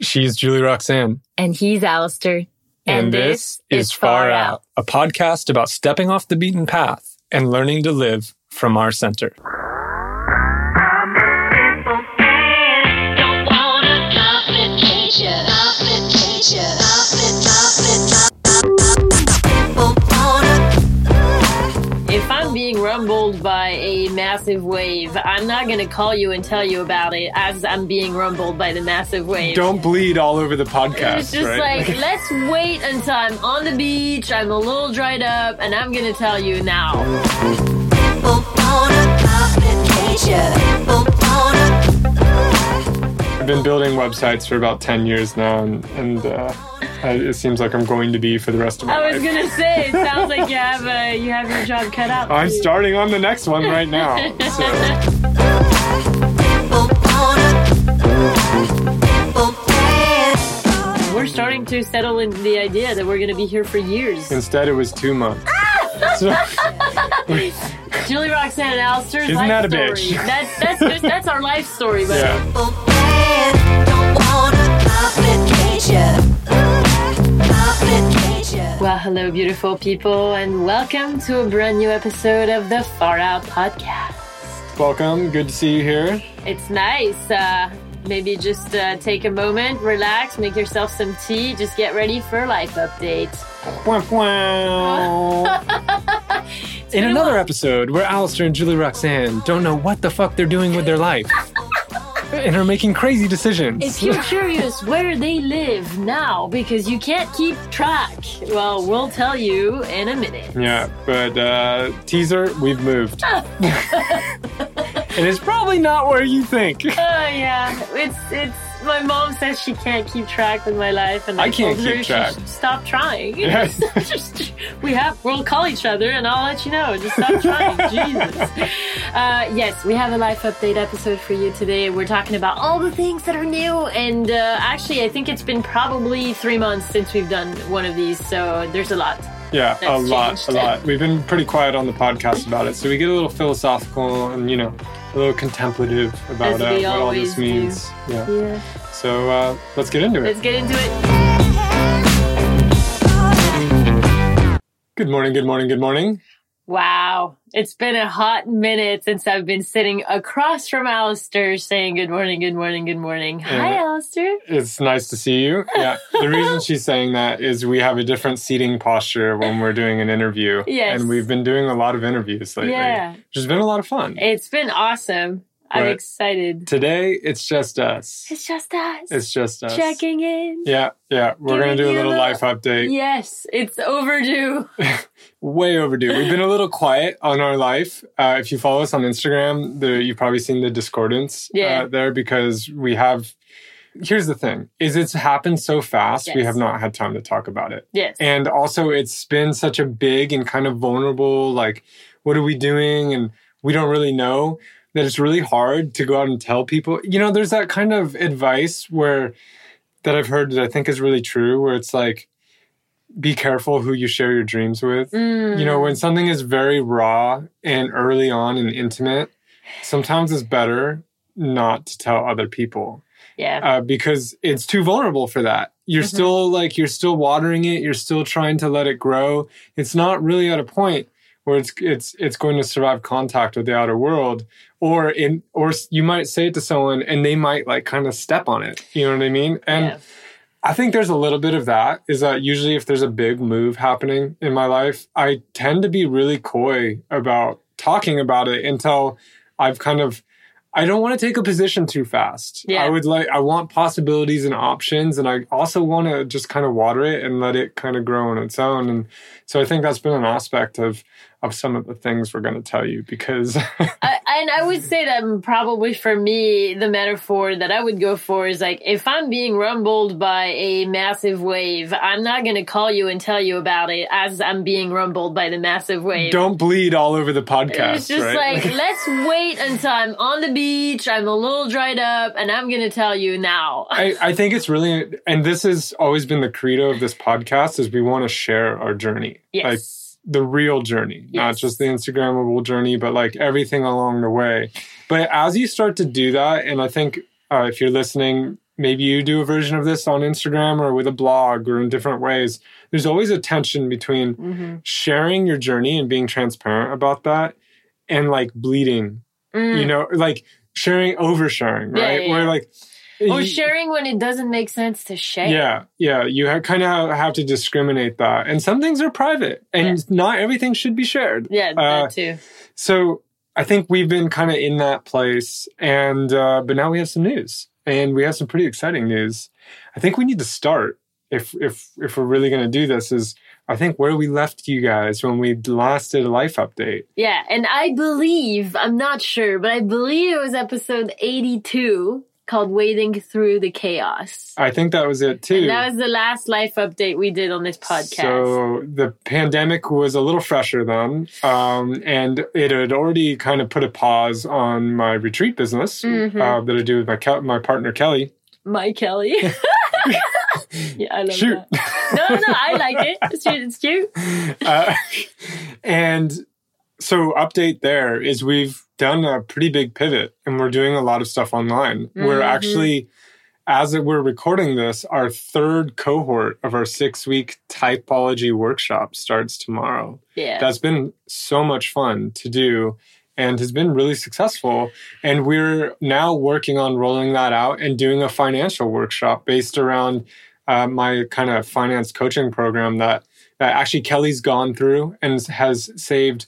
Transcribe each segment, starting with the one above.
She's Julie-Roxane. And he's Alasdair. And, this is Far Out, a podcast about stepping off the beaten path and learning to live from our center. Massive wave, I'm not going to call you and tell you about it as I'm being rumbled by the massive wave. Don't bleed all over the podcast. It's just right? like, let's wait until I'm on the beach, I'm a little dried up, and I'm going to tell you now. I've been building websites for about 10 years now, and, and uh, it seems like I'm going to be for the rest of my life. I was life. going to say, it sounds like you have, uh, you have your job cut out. I'm starting on the next one right now. So. We're starting to settle in the idea that we're going to be here for years. Instead, it was two months. So, Julie-Roxane and Alasdair's Isn't life that a story. bitch? That's that's just, that's our life story, buddy. yeah. Well, hello, beautiful people, and welcome to a brand new episode of the Far Out Podcast. Welcome. Good to see you here. It's nice. Uh, maybe just uh, take a moment, relax, make yourself some tea, just get ready for a life update. In another episode where Alasdair and Julie-Roxane don't know what the fuck they're doing with their life and are making crazy decisions. If you're curious where they live now because you can't keep track, well, we'll tell you in a minute. yeah, but uh, teaser, we've moved. and it's probably not where you think. Oh yeah, it's it's. My mom says she can't keep track with my life, and I, I can't her keep she track. stop trying. Yeah. just we have we'll call each other, and I'll let you know. Just stop trying, Jesus. Uh, yes, we have a life update episode for you today. We're talking about all the things that are new, and uh, actually, I think it's been probably three months since we've done one of these, so there's a lot. Yeah, a lot, changed. a lot. We've been pretty quiet on the podcast about it, so we get a little philosophical and you know a little contemplative about uh, what all this means. Yeah. Yeah, So uh, let's get into it. let's get into it. Good morning. Good morning. Good morning. Wow, it's been a hot minute since I've been sitting across from Alasdair saying good morning, good morning, good morning. Hi. Alasdair. It's nice to see you. Yeah. The reason she's saying that is we have a different seating posture when we're doing an interview. Yes. And we've been doing a lot of interviews lately. Yeah. Which has been a lot of fun. It's been awesome. I'm excited. Today, it's just us. It's just us. It's just us. checking in. Yeah. Yeah. We're going to do a little life update. Yes, it's overdue. Way overdue. We've been a little quiet on our life. Uh, if you follow us on Instagram, the, you've probably seen the discordance Yeah. uh, there because we have. Here's the thing: is it's happened so fast. We have not had time to talk about it. Yes. And also, it's been such a big and kind of vulnerable, like, what are we doing? And we don't really know that it's really hard to go out and tell people. You know, there's that kind of advice where that I've heard that I think is really true, where it's like, be careful who you share your dreams with. Mm. You know, when something is very raw and early on and intimate, sometimes it's better not to tell other people yeah. uh, because it's too vulnerable for that. You're Mhm. still like you're still watering it. You're still trying to let it grow. It's not really at a point where it's it's it's going to survive contact with the outer world, or in or you might say it to someone and they might like kind of step on it. You know what I mean? And yeah. I think there's a little bit of that. Is that usually if there's a big move happening in my life, I tend to be really coy about talking about it until I've kind of. I don't want to take a position too fast. Yeah. I would like. I want possibilities and options, and I also want to just kind of water it and let it kind of grow on its own. And so I think that's been an aspect of of some of the things we're going to tell you because I, and I would say that probably for me, the metaphor that I would go for is like, if I'm being rumbled by a massive wave, I'm not going to call you and tell you about it as I'm being rumbled by the massive wave. don't bleed all over the podcast. it's just right? like, let's wait until I'm on the beach, I'm a little dried up, and I'm going to tell you now. I, I think it's really, and this has always been the credo of this podcast: is we want to share our journey, Yes. like the real journey, not just the Instagrammable journey, but like everything along the way. But as you start to do that, and I think uh, if you're listening, maybe you do a version of this on Instagram or with a blog or in different ways. There's always a tension between Mm-hmm. sharing your journey and being transparent about that and like bleeding, you know, like sharing, oversharing, Mm. Yeah, right? yeah, Where like, Or sharing when it doesn't make sense to share. yeah, yeah. You ha- kind of have to discriminate that. And some things are private and not everything should be shared. Yeah, Uh, that too. So I think we've been kind of in that place. And, uh, but now we have some news and we have some pretty exciting news. I think we need to start if, if, if we're really going to do this is I think where we left you guys when we last did a life update. Yeah, and I believe, I'm not sure, but I believe it was episode 82 called Wading Through the Chaos. I think that was it too. And that was the last life update we did on this podcast. So the pandemic was a little fresher then, um, and it had already kind of put a pause on my retreat business Mhm. uh, that I do with my Kel- my partner Kelly. My Kelly. yeah, I love that. Shoot. that. No, no, I like it. It's cute. It's cute. Uh, and so update there is we've done a pretty big pivot and we're doing a lot of stuff online. We're Mhm. actually as we're recording this, our third cohort of our six week typology workshop starts tomorrow. Yeah. That's been so much fun to do and has been really successful. And we're now working on rolling that out and doing a financial workshop based around uh, my kind of finance coaching program that, that actually Kelly's gone through and has saved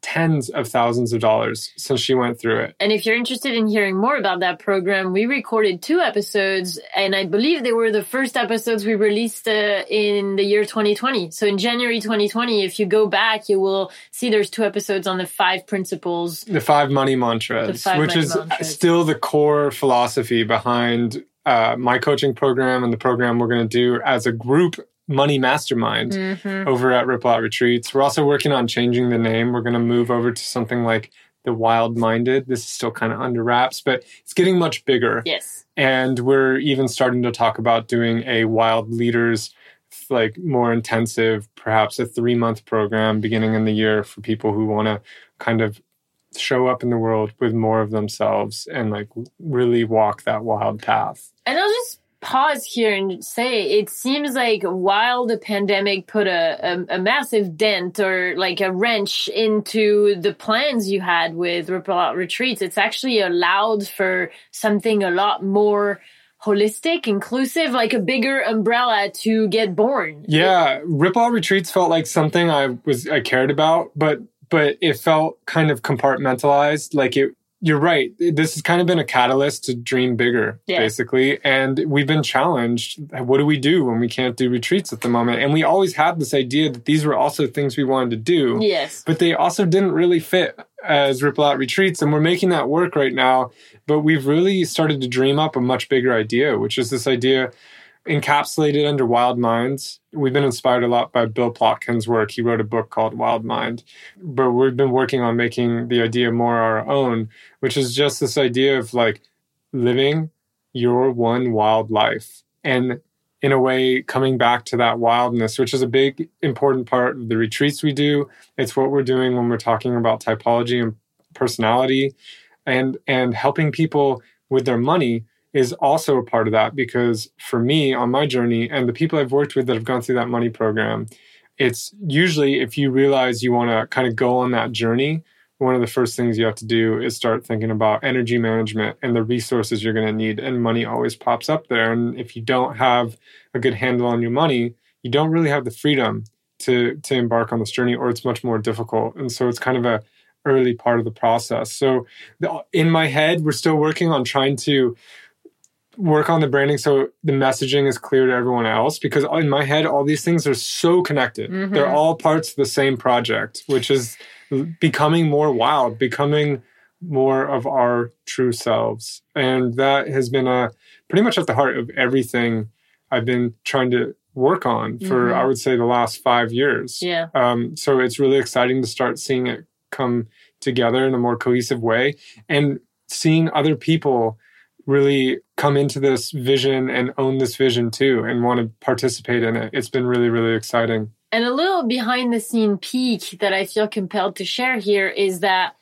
tens of thousands of dollars since she went through it. And if you're interested in hearing more about that program, we recorded two episodes, and I believe they were the first episodes we released uh, in the year 2020. So in January 2020, if you go back, you will see there's two episodes on the five principles. The five money mantras, five which money is mantras. still the core philosophy behind uh, my coaching program and the program we're going to do as a group money mastermind Mm-hmm. over at Ripple Out Retreats. We're also working on changing the name. We're going to move over to something like the Wild Minded. This is still kind of under wraps, but it's getting much bigger. Yes. And we're even starting to talk about doing a Wild Leaders, like more intensive, perhaps a three month program beginning in the year for people who want to kind of show up in the world with more of themselves and like really walk that wild path. And I'll just pause here and say it seems like while the pandemic put a, a, a massive dent or like a wrench into the plans you had with Retreats, it's actually allowed for something a lot more holistic, inclusive, like a bigger umbrella to get born. Yeah, Ripple Out Retreats felt like something I was I cared about, but but it felt kind of compartmentalized. Like it, you're right. This has kind of been a catalyst to dream bigger, Yeah. basically. And we've been challenged. What do we do when we can't do retreats at the moment? And we always had this idea that these were also things we wanted to do, Yes. but they also didn't really fit as Ripple Out Retreats. And we're making that work right now. But we've really started to dream up a much bigger idea, which is this idea encapsulated under Wild Minds. We've been inspired a lot by Bill Plotkin's work. He wrote a book called Wild Mind, but we've been working on making the idea more our own, which is just this idea of like living your one wild life and in a way coming back to that wildness which is a big important part of the retreats we do it's what we're doing when we're talking about typology and personality and and helping people with their money is also a part of that because for me on my journey and the people I've worked with that have gone through that money program, it's usually if you realize you want to kind of go on that journey, one of the first things you have to do is start thinking about energy management and the resources you're going to need. And money always pops up there. And if you don't have a good handle on your money, you don't really have the freedom to to embark on this journey, or it's much more difficult. And so it's kind of a early part of the process. So in my head, we're still working on trying to work on the branding so the messaging is clear to everyone else because in my head all these things are so connected Mhm. they're all parts of the same project which is becoming more wild becoming more of our true selves and that has been a pretty much at the heart of everything i've been trying to work on for Mhm. i would say the last five years Yeah. um, so it's really exciting to start seeing it come together in a more cohesive way and seeing other people really come into this vision and own this vision too and want to participate in it. It's been really, really exciting. And a little behind the scene peek that I feel compelled to share here is that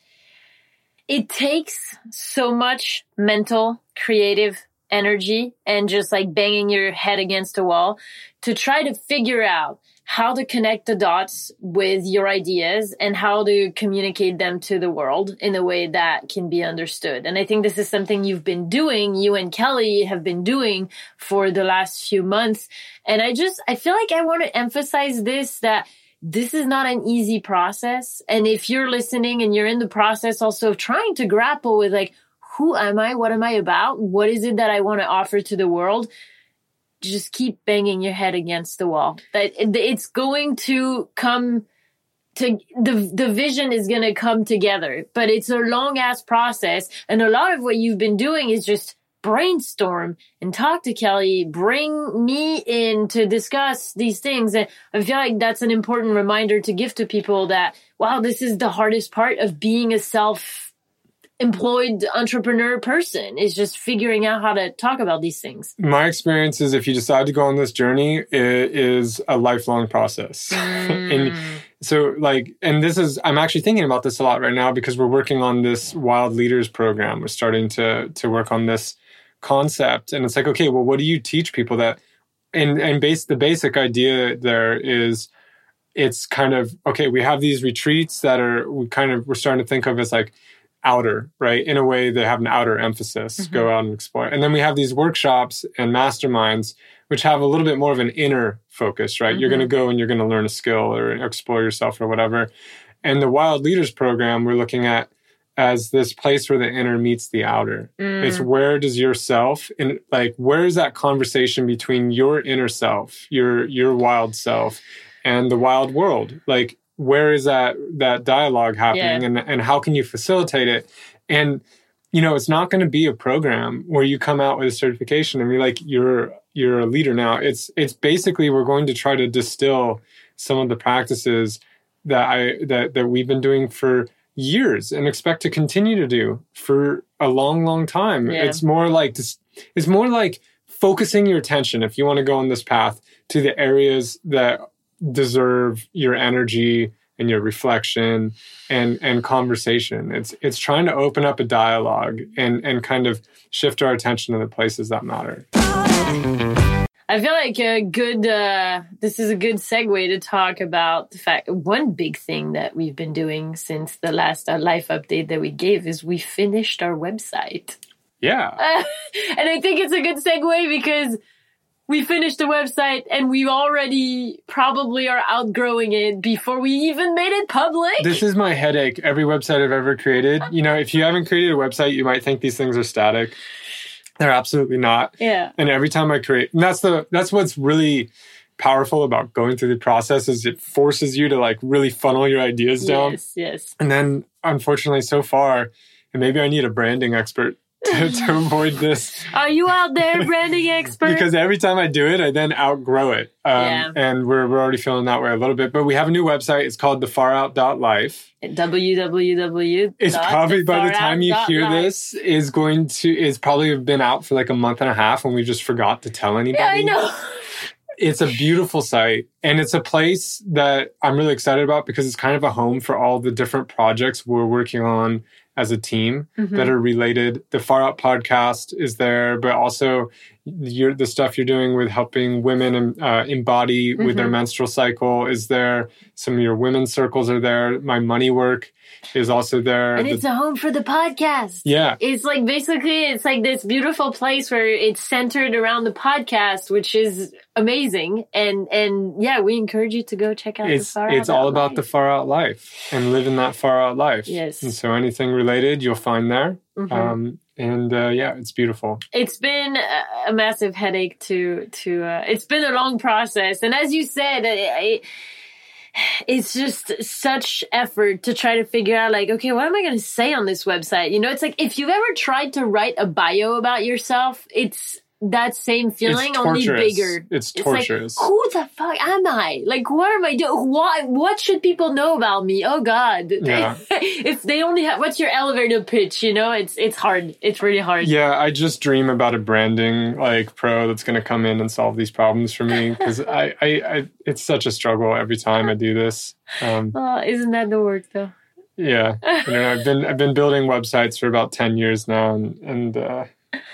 it takes so much mental, creative energy and just like banging your head against a wall to try to figure out how to connect the dots with your ideas and how to communicate them to the world in a way that can be understood. And I think this is something you've been doing, you and Kelly have been doing for the last few months. And I just, I feel like I want to emphasize this that this is not an easy process. And if you're listening and you're in the process also of trying to grapple with like, who am I? What am I about? What is it that I want to offer to the world? Just keep banging your head against the wall. That it's going to come to the the vision is going to come together, but it's a long ass process. And a lot of what you've been doing is just brainstorm and talk to Kelly, bring me in to discuss these things. And I feel like that's an important reminder to give to people that, wow, this is the hardest part of being a self employed entrepreneur person is just figuring out how to talk about these things. My experience is if you decide to go on this journey, it is a lifelong process. Mm. and so like and this is I'm actually thinking about this a lot right now because we're working on this wild leaders program. We're starting to to work on this concept and it's like okay, well what do you teach people that and and base the basic idea there is it's kind of okay, we have these retreats that are we kind of we're starting to think of as like outer, right? In a way, they have an outer emphasis, mm-hmm. go out and explore. And then we have these workshops and masterminds, which have a little bit more of an inner focus, right? Mm-hmm. You're going to go and you're going to learn a skill or explore yourself or whatever. And the Wild Leaders program, we're looking at as this place where the inner meets the outer. Mm. It's where does yourself and like where is that conversation between your inner self, your your wild self, and the wild world? Like where is that that dialogue happening yeah. and and how can you facilitate it and you know it's not going to be a program where you come out with a certification and be like you're you're a leader now it's it's basically we're going to try to distill some of the practices that i that that we've been doing for years and expect to continue to do for a long long time yeah. it's more like this it's more like focusing your attention if you want to go on this path to the areas that deserve your energy and your reflection and and conversation it's it's trying to open up a dialogue and and kind of shift our attention to the places that matter I feel like a good, uh, this is a good segue to talk about the fact one big thing that we've been doing since the last uh, life update that we gave is we finished our website. Yeah. Uh, and I think it's a good segue because we finished the website and we already probably are outgrowing it before we even made it public. This is my headache. Every website I've ever created, you know, if you haven't created a website, you might think these things are static. They're absolutely not. Yeah. And every time I create, and that's the that's what's really powerful about going through the process is it forces you to like really funnel your ideas down. Yes, yes. And then unfortunately so far, and maybe I need a branding expert to, to avoid this. Are you out there, branding expert? because every time I do it, I then outgrow it. Um, yeah. And we're, we're already feeling that way a little bit. But we have a new website. It's called thefarout.life. www. It's probably by the time you hear life. this is going to is probably been out for like a month and a half and we just forgot to tell anybody. Yeah, I know. It's a beautiful site and it's a place that I'm really excited about because it's kind of a home for all the different projects we're working on as a team mm-hmm. that are related. The Far Out podcast is there, but also the stuff you're doing with helping women uh, embody mm-hmm. with their mm-hmm. menstrual cycle is there. Some of your women's circles are there. My money work is also there. And it's a home for the podcast. Yeah. It's like basically it's like this beautiful place where it's centered around the podcast, which is amazing. And and yeah, we encourage you to go check out it's, the far It's all about life. the far out life and living that far out life. Yes. And so anything related you'll find there. Mm-hmm. Um, and uh, yeah, it's beautiful. It's been a, massive headache to to. Uh, it's been a long process, and as you said, it, it's just such effort to try to figure out like okay what am i going to say on this website? You know it's like if you've ever tried to write a bio about yourself it's that same feeling only bigger. It's torturous. It's like, who the fuck am I? Like, what am I doing? What what should people know about me? Oh God! Yeah. if they only have, what's your elevator pitch? You know, it's it's hard. It's really hard. Yeah, I just dream about a branding like pro that's going to come in and solve these problems for me because I, I, I, it's such a struggle every time I do this. Um, oh, isn't that the work though? Yeah, you know, I've been I've been building websites for about ten years now, and and. Uh,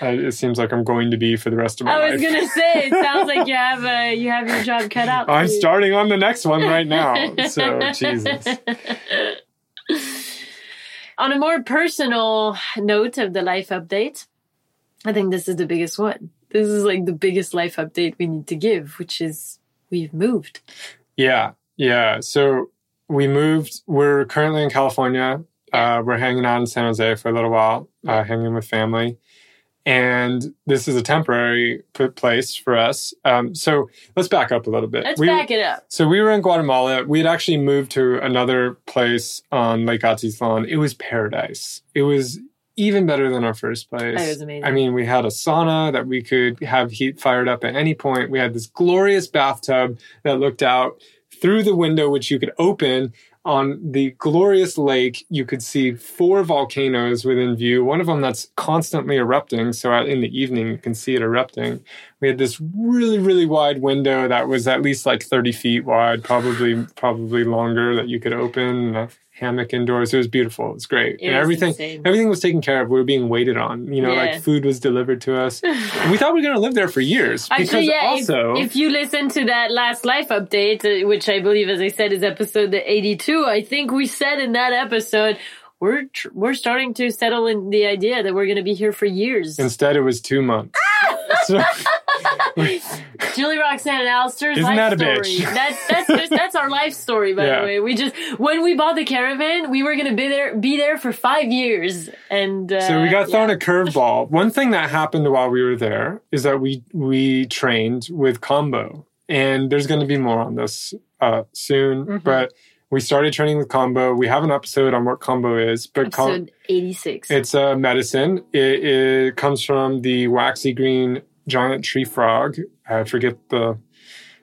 Uh, it seems like I'm going to be for the rest of my life. I was life. gonna say, it sounds like you have uh, you have your job cut out. I'm starting on the next one right now. So Jesus. On a more personal note of the life update, I think this is the biggest one. This is like the biggest life update we need to give, which is we've moved. Yeah, yeah. So we moved. We're currently in California. Uh, we're hanging out in San Jose for a little while, uh, hanging with family. And this is a temporary place for us. Um, so let's back up a little bit. Let's We- back it up. So we were in Guatemala. We had actually moved to another place on Lake Atitlan. It was paradise. It was even better than our first place. It was amazing. I mean, we had a sauna that we could have heat fired up at any point. We had this glorious bathtub that looked out through the window, which you could open. On the glorious lake, you could see four volcanoes within view. One of them that's constantly erupting. So in the evening, you can see it erupting. We had this really, really wide window that was at least like 30 feet wide, probably, probably longer that you could open. Uh, Hammock indoors. It was beautiful. It was great. It and everything, insane. everything was taken care of. We were being waited on. You know, Yeah. like food was delivered to us. we thought we were going to live there for years. Actually, because yeah. also, if, if you listen to that last life update, uh, which I believe, as I said, is episode eighty-two, I think we said in that episode we're tr- we're starting to settle in the idea that we're going to be here for years. instead it was two months. So, Julie, Roxane, and Alasdair's Isn't life that a story. bitch? That's that's just, that's our life story, by Yeah. the way. We just when we bought the caravan, we were gonna be there be there for five years, and uh, So we got thrown yeah. a curveball. One thing that happened while we were there is that we we trained with Kambo, and there's going to be more on this uh, soon. Mhm. But we started training with Kambo. We have an episode on what Kambo is, but com- episode eighty-six. it's a medicine. It, it comes from the waxy green giant tree frog. I forget the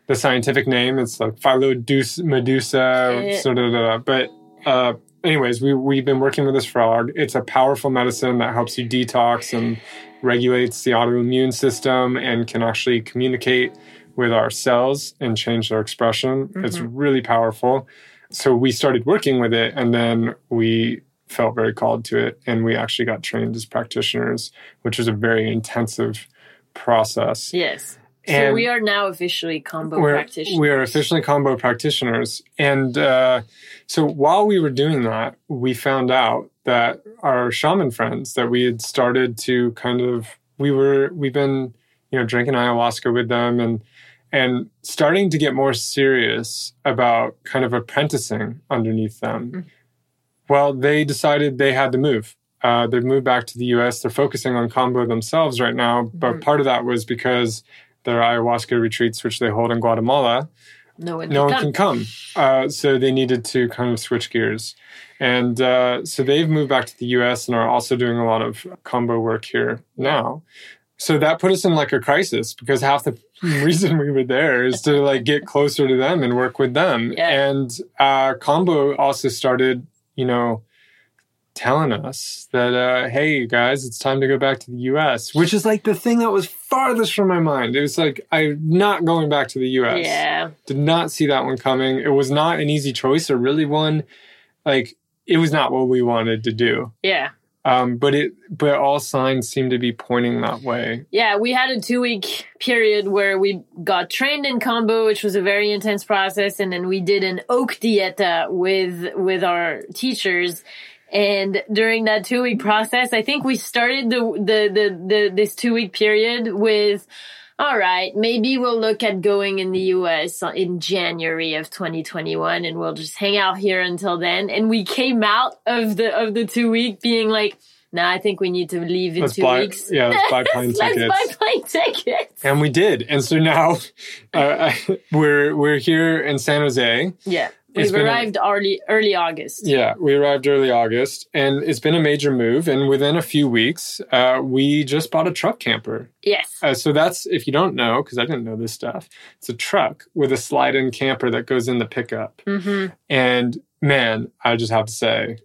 the scientific name. It's like Phyllodeus medusa, Eh. sort of. Uh, but uh, anyways, we we've been working with this frog. It's a powerful medicine that helps you detox and regulates the autoimmune system and can actually communicate with our cells and change their expression. It's really powerful. So we started working with it, and then we felt very called to it, and we actually got trained as practitioners, which was a very intensive process. yes. so we are now officially Kambo practitioners. we are officially Kambo practitioners. And uh, so while we were doing that, we found out that our shaman friends that we had started to kind of we were we've been you know drinking ayahuasca with them and and starting to get more serious about kind of apprenticing underneath them. Mm. Well, they decided they had to move. Uh, they've moved back to the U.S. They're focusing on Kambo themselves right now, but Mhm. part of that was because their ayahuasca retreats, which they hold in Guatemala, no one, no can one come. can come. Uh, so they needed to kind of switch gears. And uh, so they've moved back to the US and are also doing a lot of Kambo work here now. So that put us in like a crisis because half the reason we were there is to like get closer to them and work with them. Yeah. And uh, combo also started, you know, telling us that, uh, hey, you guys, it's time to go back to the US, which is like the thing that was farthest from my mind. It was like, I'm not going back to the US Yeah. did not see that one coming. It was not an easy choice or really one. Like it was not what we wanted to do. Yeah. Um, but it but all signs seem to be pointing that way. Yeah, we had a two week period where we got trained in Kambo, which was a very intense process, and then we did an oak dieta with with our teachers. And during that two week process, I think we started the the the, the this two week period with all right, maybe we'll look at going in the US in January of 2021 and we'll just hang out here until then. And we came out of the of the two week being like, nah, I think we need to leave in Let's two buy weeks. yeah, let's buy plane Let's tickets. buy plane tickets. and we did. And so now uh, we're we're here in San Jose. Yeah. We've been a- arrived early early August. Yeah, we arrived early August, and it's been a major move. And within a few weeks, uh, we just bought a truck camper. Yes. Uh, so that's if you don't know, because I didn't know this stuff. It's a truck with a slide-in camper that goes in the pickup. hmm And man, I just have to say,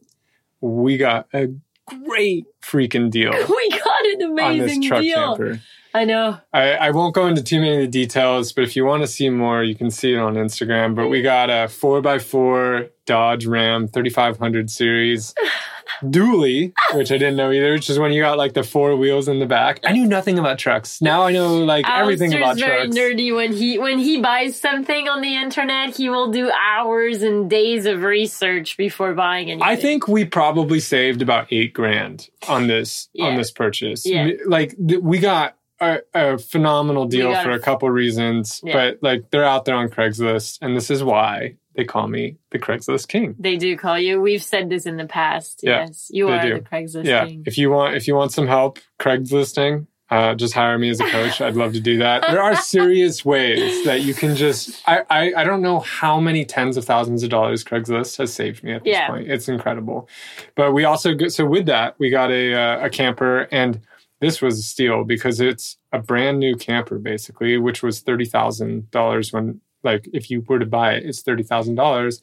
we got a great freaking deal We got an on amazing this truck deal. camper. I know. I, I won't go into too many of the details, but if you want to see more, you can see it on Instagram. But we got a 4x4 Dodge Ram 3500 series. dually, which I didn't know either, which is when you got like the four wheels in the back. I knew nothing about trucks. Now I know like everything about very trucks. nerdy when he when he buys something on the internet. He will do hours and days of research before buying anything. I think we probably saved about eight grand on this on this purchase. Yeah. Like th- we got a, a phenomenal deal for a- a couple reasons, Yeah. but like they're out there on Craigslist, and this is why they call me the Craigslist King. they do call you. We've said this in the past. Yeah, yes, you are do. the Craigslist yeah, king. if you want if you want some help Craigslisting. Uh, just hire me as a coach. I'd love to do that. There are serious ways that you can just. I, I I don't know how many tens of thousands of dollars Craigslist has saved me at this Yeah. point. It's incredible. But we also so with that we got a uh, a camper and this was a steal because it's a brand new camper basically, which was thirty thousand dollars when like if you were to buy it, it's thirty thousand dollars,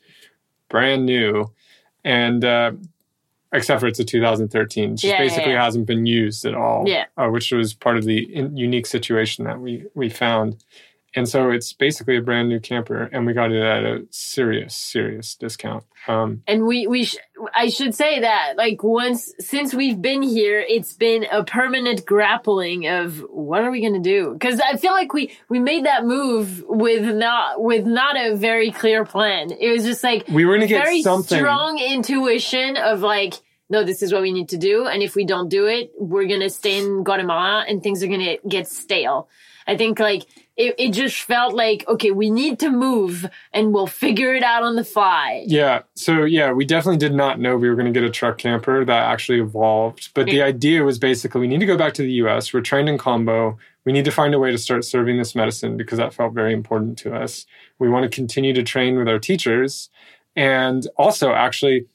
brand new, and uh, except for it's a 2013, which Yeah, yeah, basically yeah. hasn't been used at all. Yeah. uh, which was part of the in- unique situation that we we found. And so it's basically a brand new camper, and we got it at a serious, serious discount. Um, and we we sh- I should say that like once since we've been here, it's been a permanent grappling of what are we gonna do? Because I feel like we we made that move with not with not a very clear plan. It was just like we were going to get very something. strong intuition of like. No, this is what we need to do, and if we don't do it, we're gonna stay in Guatemala, and things are gonna get stale. I think like it, it just felt like okay, we need to move, and we'll figure it out on the fly. Yeah. So yeah, we definitely did not know we were going to get a truck camper that actually evolved. But the idea was basically we need to go back to the US. We're trained in Kambo. We need to find a way to start serving this medicine because that felt very important to us. We want to continue to train with our teachers. And also, actually,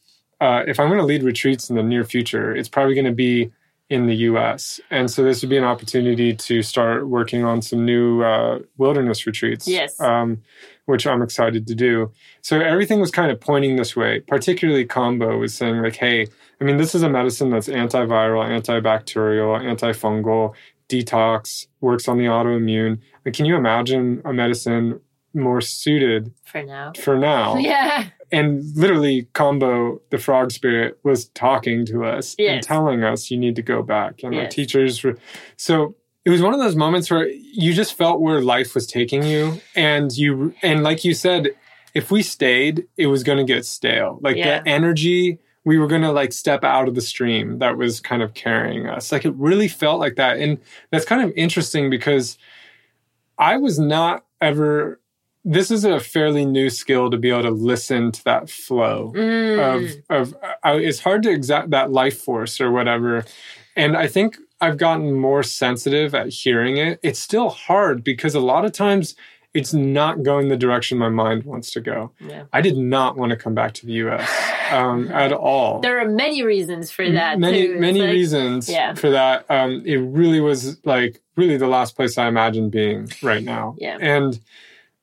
uh, if I'm going to lead retreats in the near future, it's probably going to be in the US. And so this would be an opportunity to start working on some new uh, wilderness retreats. Yes. Um, which I'm excited to do. So everything was kind of pointing this way, particularly Kambo was saying, like, hey, I mean, this is a medicine that's antiviral, antibacterial, antifungal, detox, works on the autoimmune. Like, can you imagine a medicine more suited For now. for now? Yeah. And literally Kambo the frog spirit was talking to us and telling us you need to go back. And our teachers were so it was one of those moments where you just felt where life was taking you. And you and like you said if we stayed it was going to get stale. Like Yeah. the energy we were going to like step out of the stream that was kind of carrying us. Like it really felt like that. And that's kind of interesting because i was not ever this is a fairly new skill to be able to listen to that flow Mm. of of uh, it's hard to exact that life force or whatever and i think i've gotten more sensitive at hearing it it's still hard because a lot of times it's not going the direction my mind wants to go yeah. i did not want to come back to the us um, at all There are many reasons for that. many too. Many like- reasons Yeah. for that um, it really was like really the last place i imagined being right now Yeah. and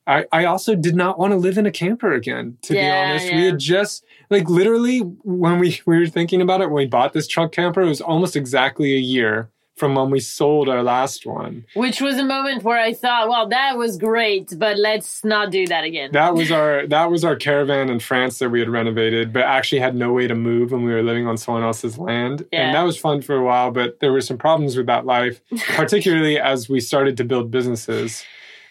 I, I also did not want to live in a camper again, to be honest. yeah. We had just like literally when we, we were thinking about it, when we bought this truck camper, it was almost exactly a year from when we sold our last one. Which was a moment where I thought, well, that was great, but let's not do that again. That was our that was our caravan in France that we had renovated, but actually had no way to move when we were living on someone else's land. Yeah. And that was fun for a while, but there were some problems with that life, particularly as we started to build businesses.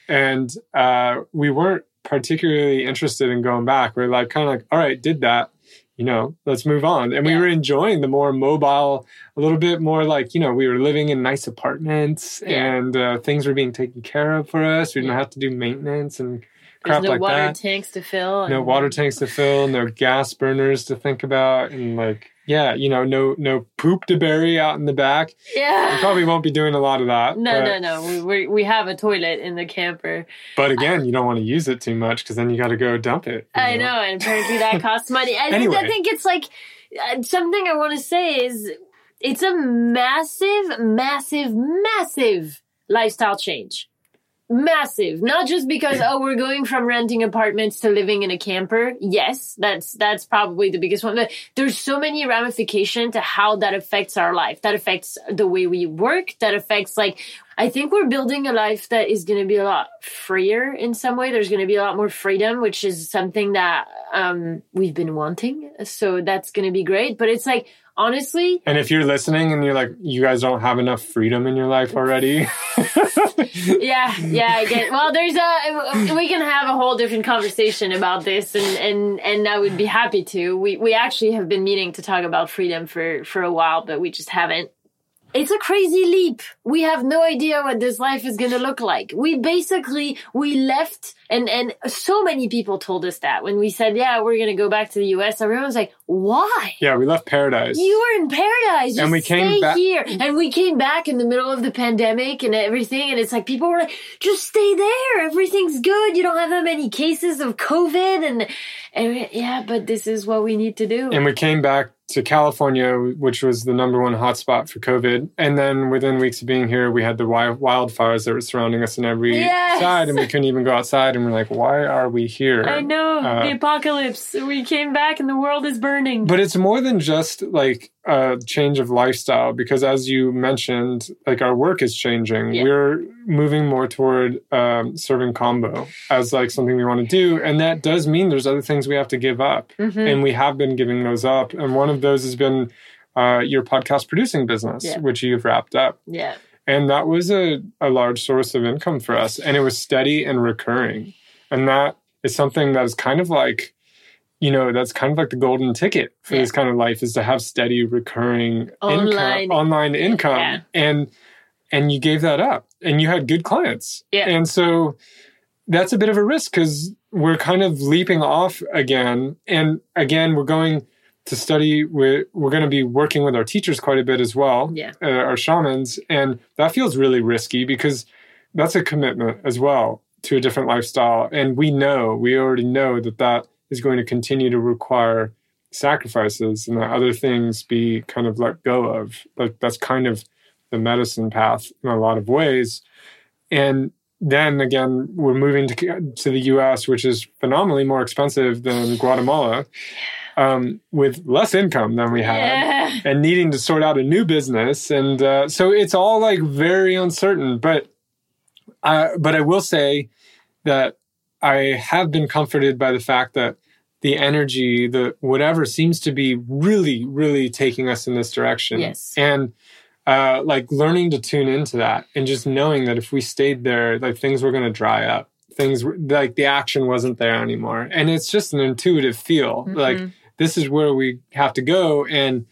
And uh, we weren't particularly interested in going back. We are like kind of like, all right, did that. You know, let's move on. And we were enjoying the more mobile, a little bit more like, you know, we were living in nice apartments Yeah. and uh, things were being taken care of for us. We didn't Yeah. have to do maintenance and There's crap no like water that tanks to fill. no and- water tanks to fill, no gas burners to think about, and like yeah, you know, no no poop to bury out in the back. We Yeah. probably won't be doing a lot of that. No, but, no, no. We, we we have a toilet in the camper. But again, you don't want to use it too much because then you got to go dump it. I know, and apparently that costs money. I, think, I think it's like uh, something I want to say is it's a massive, massive, massive lifestyle change. Massive. Not just because oh we're going from renting apartments to living in a camper. Yes that's that's probably the biggest one. But there's so many ramifications to how that affects our life. That affects the way we work. That affects like I think we're building a life that is going to be a lot freer in some way. There's going to be a lot more freedom, which is something that um, we've been wanting. So that's going to be great. But it's like, honestly. And if you're listening and you're like, you guys don't have enough freedom in your life already. yeah, yeah, I get. Well, there's a we can have a whole different conversation about this, and and and I would be happy to. We we actually have been meeting to talk about freedom for for a while, but we just haven't it's a crazy leap. We have no idea what this life is going to look like. We basically, we left and, and so many people told us that when we said, yeah, we're going to go back to the US. Everyone was like, why? Yeah, we left paradise. You were in paradise. Just and we came back here. And we came back in the middle of the pandemic and everything. And it's like, people were like, just stay there. Everything's good. You don't have that many cases of COVID. And, and yeah, but this is what we need to do. And we came back to California, which was the number one hotspot for COVID. And then within weeks of being here, we had the wildfires that were surrounding us on every yes. side, and we couldn't even go outside. And we're like, why are we here? I know uh, the apocalypse. We came back, and the world is burning. But it's more than just like a change of lifestyle, because as you mentioned, like our work is changing. Yeah. We're moving more toward um, serving Kambo as like something we want to do, and that does mean there's other things we have to give up, mm-hmm. and we have been giving those up. And one of those has been uh, your podcast producing business, yeah. which you've wrapped up. Yeah. And that was a, a large source of income for us. And it was steady and recurring. And that is something that is kind of like, you know, that's kind of like the golden ticket for yeah. this kind of life is to have steady, recurring online income, online income. Yeah. And and you gave that up and you had good clients. Yeah. And so that's a bit of a risk because we're kind of leaping off again. And again, we're going to study. We're, we're going to be working with our teachers quite a bit as well, yeah. uh, our shamans. And that feels really risky because that's a commitment as well to a different lifestyle. And we know, we already know that that is going to continue to require sacrifices and that other things be kind of let go of. Like that's kind of the medicine path in a lot of ways. And then again, we're moving to, to the US, which is phenomenally more expensive than Guatemala um, with less income than we had yeah. and needing to sort out a new business. And uh, so it's all like very uncertain. But, uh, but I will say that I have been comforted by the fact that the energy, the whatever seems to be really, really taking us in this direction. Yes. And uh, like learning to tune into that and just knowing that if we stayed there, like things were going to dry up. Things like the action wasn't there anymore. And it's just an intuitive feel. Mm-hmm. Like this is where we have to go and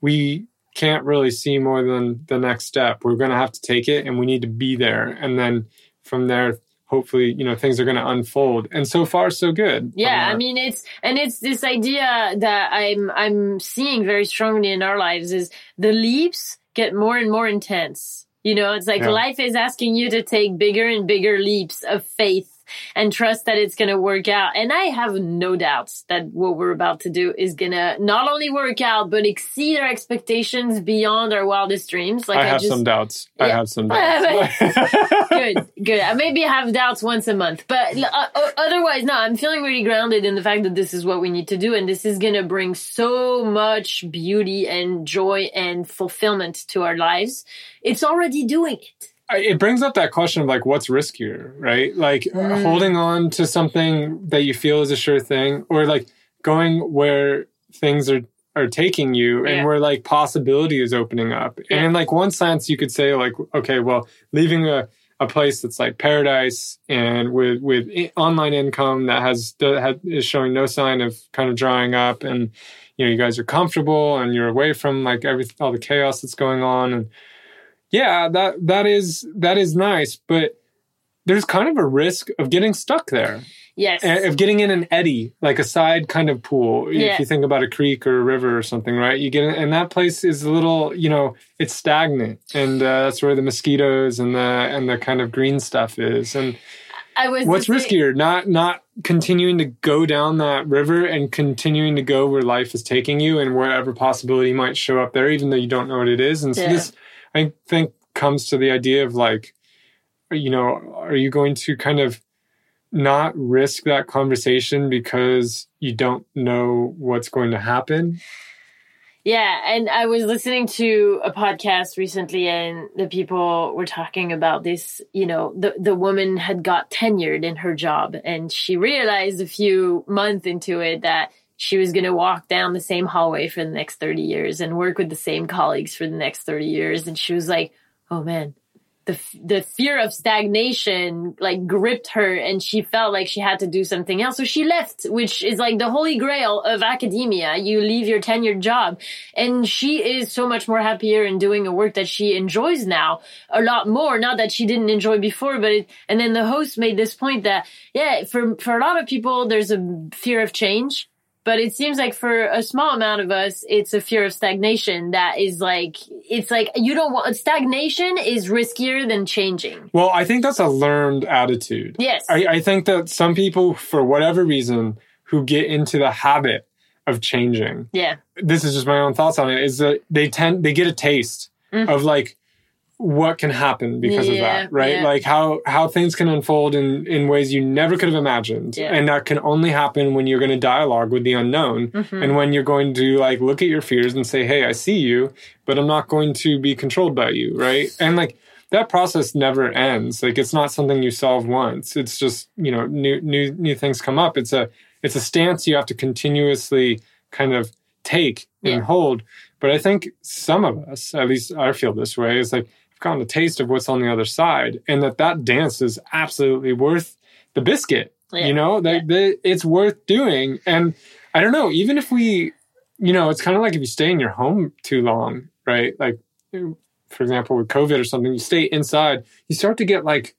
we can't really see more than the next step. We're going to have to take it and we need to be there. And then from there hopefully you know things are going to unfold. And so far so good. Yeah i mean it's and it's this idea that i'm i'm seeing very strongly in our lives is the leaps get more and more intense. You know it's like yeah. life is asking you to take bigger and bigger leaps of faith and trust that it's going to work out. And I have no doubts that what we're about to do is going to not only work out, but exceed our expectations beyond our wildest dreams. Like I, I have just, some doubts. Yeah. I have some doubts. good, good. I maybe have doubts once a month, but uh, uh, otherwise, no, I'm feeling really grounded in the fact that this is what we need to do. And this is going to bring so much beauty and joy and fulfillment to our lives. It's already doing it it brings up that question of like what's riskier right like mm. holding on to something that you feel is a sure thing or like going where things are are taking you yeah. and where like possibility is opening up yeah. and in like one sense you could say like okay well leaving a, a place that's like paradise and with with online income that has that is showing no sign of kind of drying up and you know you guys are comfortable and you're away from like every all the chaos that's going on and yeah, that that is that is nice, but there's kind of a risk of getting stuck there. Yes. Of getting in an eddy, like a side kind of pool. Yeah. If you think about a creek or a river or something, right? You get in, and that place is a little, you know, it's stagnant, and uh, that's where the mosquitoes and the and the kind of green stuff is. And I was what's riskier, not not continuing to go down that river and continuing to go where life is taking you and wherever possibility might show up there, even though you don't know what it is. And so yeah. this I think comes to the idea of like you know, are you going to kind of not risk that conversation because you don't know what's going to happen? Yeah, and I was listening to a podcast recently and the people were talking about this, you know, the the woman had got tenured in her job and she realized a few months into it that she was going to walk down the same hallway for the next 30 years and work with the same colleagues for the next 30 years. And she was like, "Oh man, the the fear of stagnation like gripped her and she felt like she had to do something else. So she left which is like the holy grail of academia. You leave your tenured job. And she is so much more happier in doing a work that she enjoys now. A lot more. Not that she didn't enjoy before but it, and then the host made this point that yeah for for a lot of people there's a fear of change but it seems like for a small amount of us, it's a fear of stagnation that is like, it's like you don't want, stagnation is riskier than changing. Well, I think that's a learned attitude. Yes. I, I think that some people, for whatever reason, who get into the habit of changing, Yeah. this is just my own thoughts on it, is that they tend, they get a taste Mhm. of like, what can happen because of that, right? yeah. Like how how things can unfold in in ways you never could have imagined, Yeah. and that can only happen when you're going to dialogue with the unknown, Mhm. and when you're going to like look at your fears and say, "Hey, I see you, but I'm not going to be controlled by you," right? And like that process never ends. Like it's not something you solve once. It's just you know new new new things come up. It's a it's a stance you have to continuously kind of take and Yeah. hold. But I think some of us, at least I feel this way, is like gotten a taste of what's on the other side, and that that dance is absolutely worth the biscuit. Yeah. You know that that it's worth doing, and I don't know. Even if we, you know, it's kind of like if you stay in your home too long, right? Like, for example, with COVID or something, you stay inside, you start to get like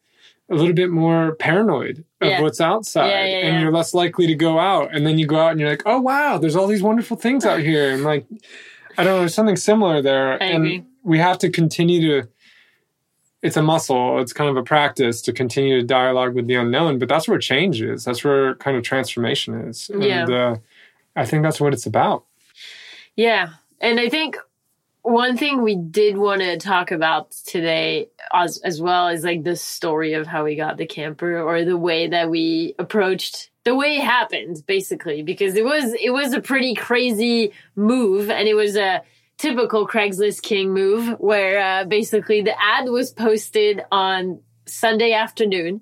a little bit more paranoid of Yeah. what's outside, Yeah, yeah, and yeah. you're less likely to go out. And then you go out and you're like, oh wow, there's all these wonderful things out here, and like, I don't know, there's something similar there, I and agree. we have to continue to. It's a muscle. It's kind of a practice to continue to dialogue with the unknown, but that's where change is. That's where kind of transformation is. And Yeah. uh, I think that's what it's about. Yeah. And I think one thing we did want to talk about today as, as well is like the story of how we got the camper or the way that we approached the way it happened basically because it was it was a pretty crazy move and it was a typical Craigslist King move where uh, basically the ad was posted on Sunday afternoon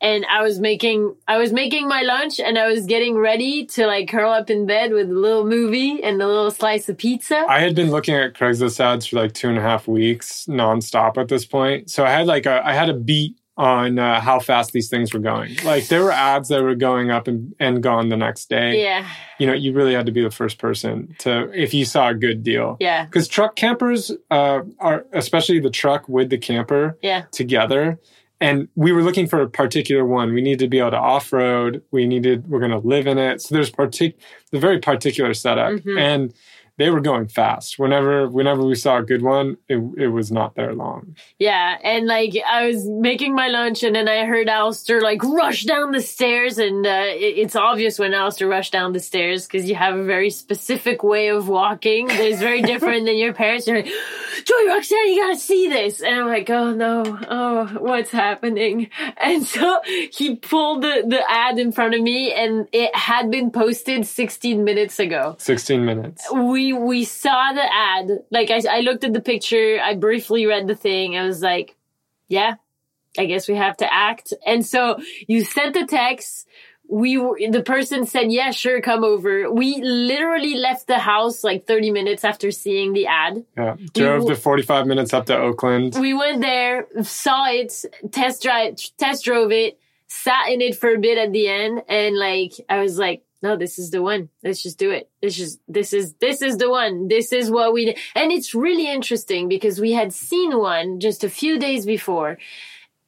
and I was making I was making my lunch and I was getting ready to like curl up in bed with a little movie and a little slice of pizza. I had been looking at Craigslist ads for like two and a half weeks nonstop at this point. So I had like a I had a beat on uh, how fast these things were going. Like there were ads that were going up and, and gone the next day. yeah, You know, you really had to be the first person to if you saw a good deal. yeah, Because truck campers uh, are especially the truck with the camper yeah, together. And we were looking for a particular one. We needed to be able to off road. We needed, we're going to live in it. So there's partic, the very particular setup. Mhm. And they were going fast. Whenever, whenever we saw a good one, it, it was not there long. yeah. And like I was making my lunch and then I heard Alasdair like rush down the stairs and uh, it, it's obvious when Alasdair rushed down the stairs because you have a very specific way of walking that is very different than your parents. You're like, Julie-Roxane, you gotta see this. And I'm like, oh no, oh, what's happening? And so he pulled the, the ad in front of me and it had been posted 16 minutes ago. 16 minutes. We, we saw the ad. Like I, I looked at the picture. I briefly read the thing. I was like, yeah, I guess we have to act. And so you sent the text. We the person said, yeah, sure, come over. We literally left the house like 30 minutes after seeing the ad. Yeah. Drove the 45 minutes up to Oakland. We went there, saw it, test drive, test drove it, sat in it for a bit at the end, and like I was like, no, this is the one. Let's just do it. This is this is this is the one. This is what we. And it's really interesting because we had seen one just a few days before,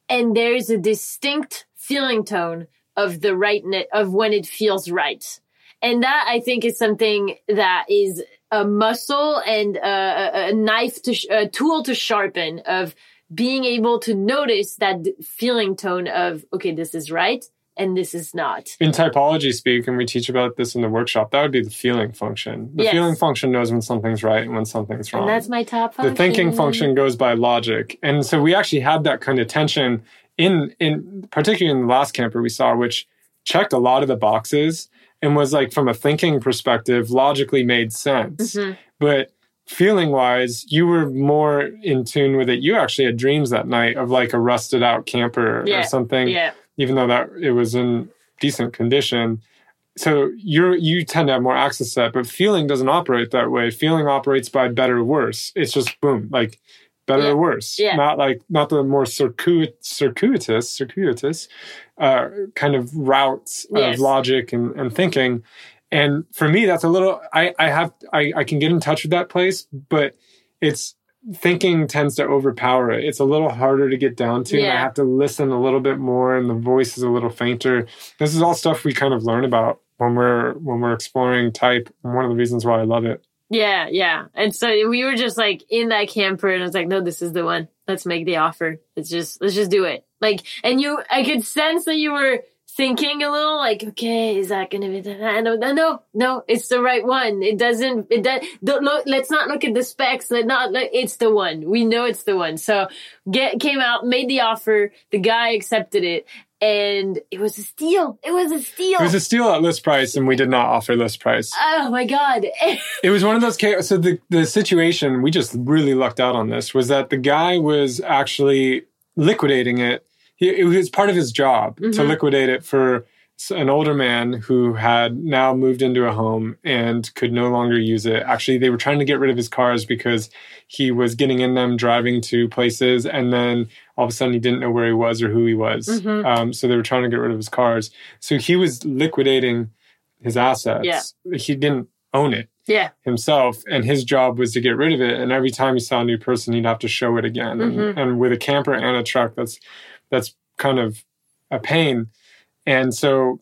and there's a distinct feeling tone of the rightness of when it feels right. And that I think is something that is a muscle and a, a- a knife to, sh- a tool to sharpen of being able to notice that feeling tone of, okay, this is right. And this is not. In typology speak, and we teach about this in the workshop, that would be the feeling function. The Yes. feeling function knows when something's right and when something's wrong. And that's my top the thinking function goes by logic and so we actually had that kind of tension in in particularly in the last camper we saw which checked a lot of the boxes and was like from a thinking perspective logically made sense Mhm. but feeling wise you were more in tune with it you actually had dreams that night of like a rusted out camper Yeah. or something Yeah. Even though that it was in decent condition. So you're you tend to have more access to that, but feeling doesn't operate that way. Feeling operates by better or worse. It's just boom, like better Yeah. or worse. Yeah. Not like not the more circuit, circuitous, circuitous uh, kind of routes Yes. of logic and, and thinking. And for me, that's a little I, I have I, I can get in touch with that place, but it's thinking tends to overpower it. It's a little harder to get down to. And I have to listen a little bit more and the voice is a little fainter. This is all stuff we kind of learn about when we're when we're exploring type. And one of the reasons why I love it. Yeah, yeah. And so we were just like in that camper and I was like, no, this is the one. Let's make the offer. Let's just let's just do it. Like and you I could sense that you were thinking a little like, okay, is that gonna be the no no no no, it's the right one. It doesn't it does don't look let's not look at the specs. Let not look, it's the one. We know it's the one. So get came out, made the offer, the guy accepted it, and it was a steal. It was a steal. It was a steal at list price, and we did not offer list price. oh my god. It was one of those. So the the situation we just really lucked out on this was that the guy was actually liquidating it. He, it was part of his job to Mhm. liquidate it for an older man who had now moved into a home and could no longer use it. Actually, they were trying to get rid of his cars because he was getting in them, driving to places, and then all of a sudden he didn't know where he was or who he was. Mhm. Um, so they were trying to get rid of his cars. So he was liquidating his assets. He didn't own it yeah. himself and his job was to get rid of it and every time he saw a new person he'd have to show it again Mhm. and, and with a camper and a truck that's that's kind of a pain and so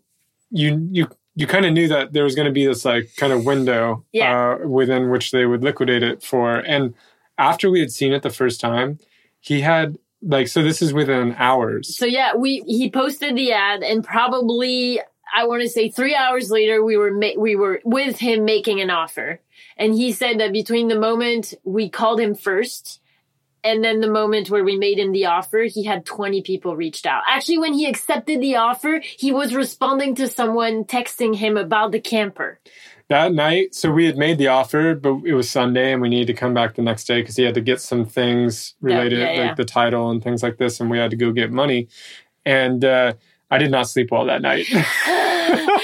you you you kind of knew that there was going to be this like kind of window Yeah. uh, within which they would liquidate it for and after we had seen it the first time he had like so this is within hours So yeah, we he posted the ad, and probably I want to say three hours later, we were ma- we were with him making an offer, and he said that between the moment we called him first. And then the moment where we made him the offer, he had 20 people reached out. Actually, when he accepted the offer, he was responding to someone texting him about the camper. that night so we had made the offer but it was sunday and we needed to come back the next day because he had to get some things related yeah, yeah. like the title and things like this and we had to go get money and uh, i did not sleep well that night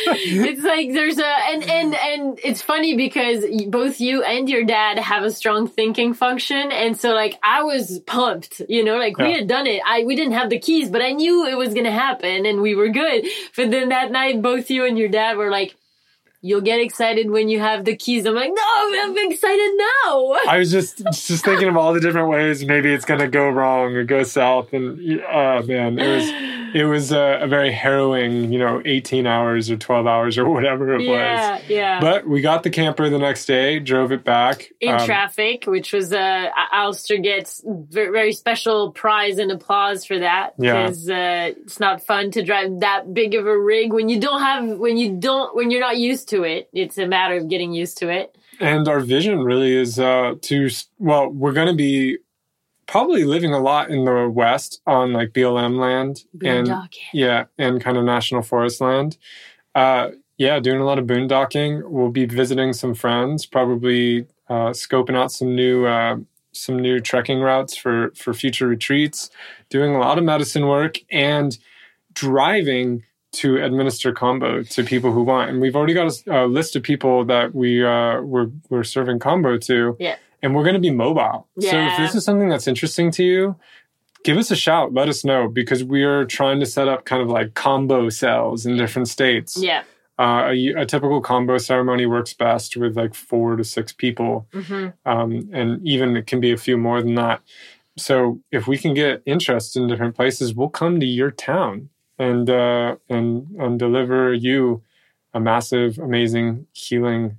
it's like there's a and and and it's funny because both you and your dad have a strong thinking function. And so like i was pumped you know like we had done it. I we didn't have the keys but i knew it was gonna happen and we were good. But then that night both you and your dad were like you'll get excited when you have the keys. I'm like no i'm excited now. I was just just thinking of all the different ways maybe it's going to go wrong or go south and oh man it was it was a, a very harrowing you know 18 hours or 12 hours or whatever it was. yeah. Yeah but we got the camper the next day drove it back in Um, traffic, which was uh, Alasdair gets very, very special prize and applause for that Yeah. because uh, it's not fun to drive that big of a rig when you don't have when you don't when you're not used to it. It's a matter of getting used to it. and our vision really is uh to well we're going to be probably living a lot in the west on like blm land and yeah and kind of national forest land uh yeah doing a lot of boondocking we'll be visiting some friends probably uh scoping out some new uh some new trekking routes for for future retreats doing a lot of medicine work and driving to administer Kambo to people who want. And we've already got a, a list of people that we uh, we're we're serving Kambo to. Yeah. And we're going to be mobile. So if this is something that's interesting to you, give us a shout. Let us know because we are trying to set up kind of like Kambo cells in different states. Yeah. Uh, a, a typical Kambo ceremony works best with like four to six people hmm um, and even it can be a few more than that. So if we can get interest in different places, we'll come to your town and uh, and and deliver you a massive, amazing healing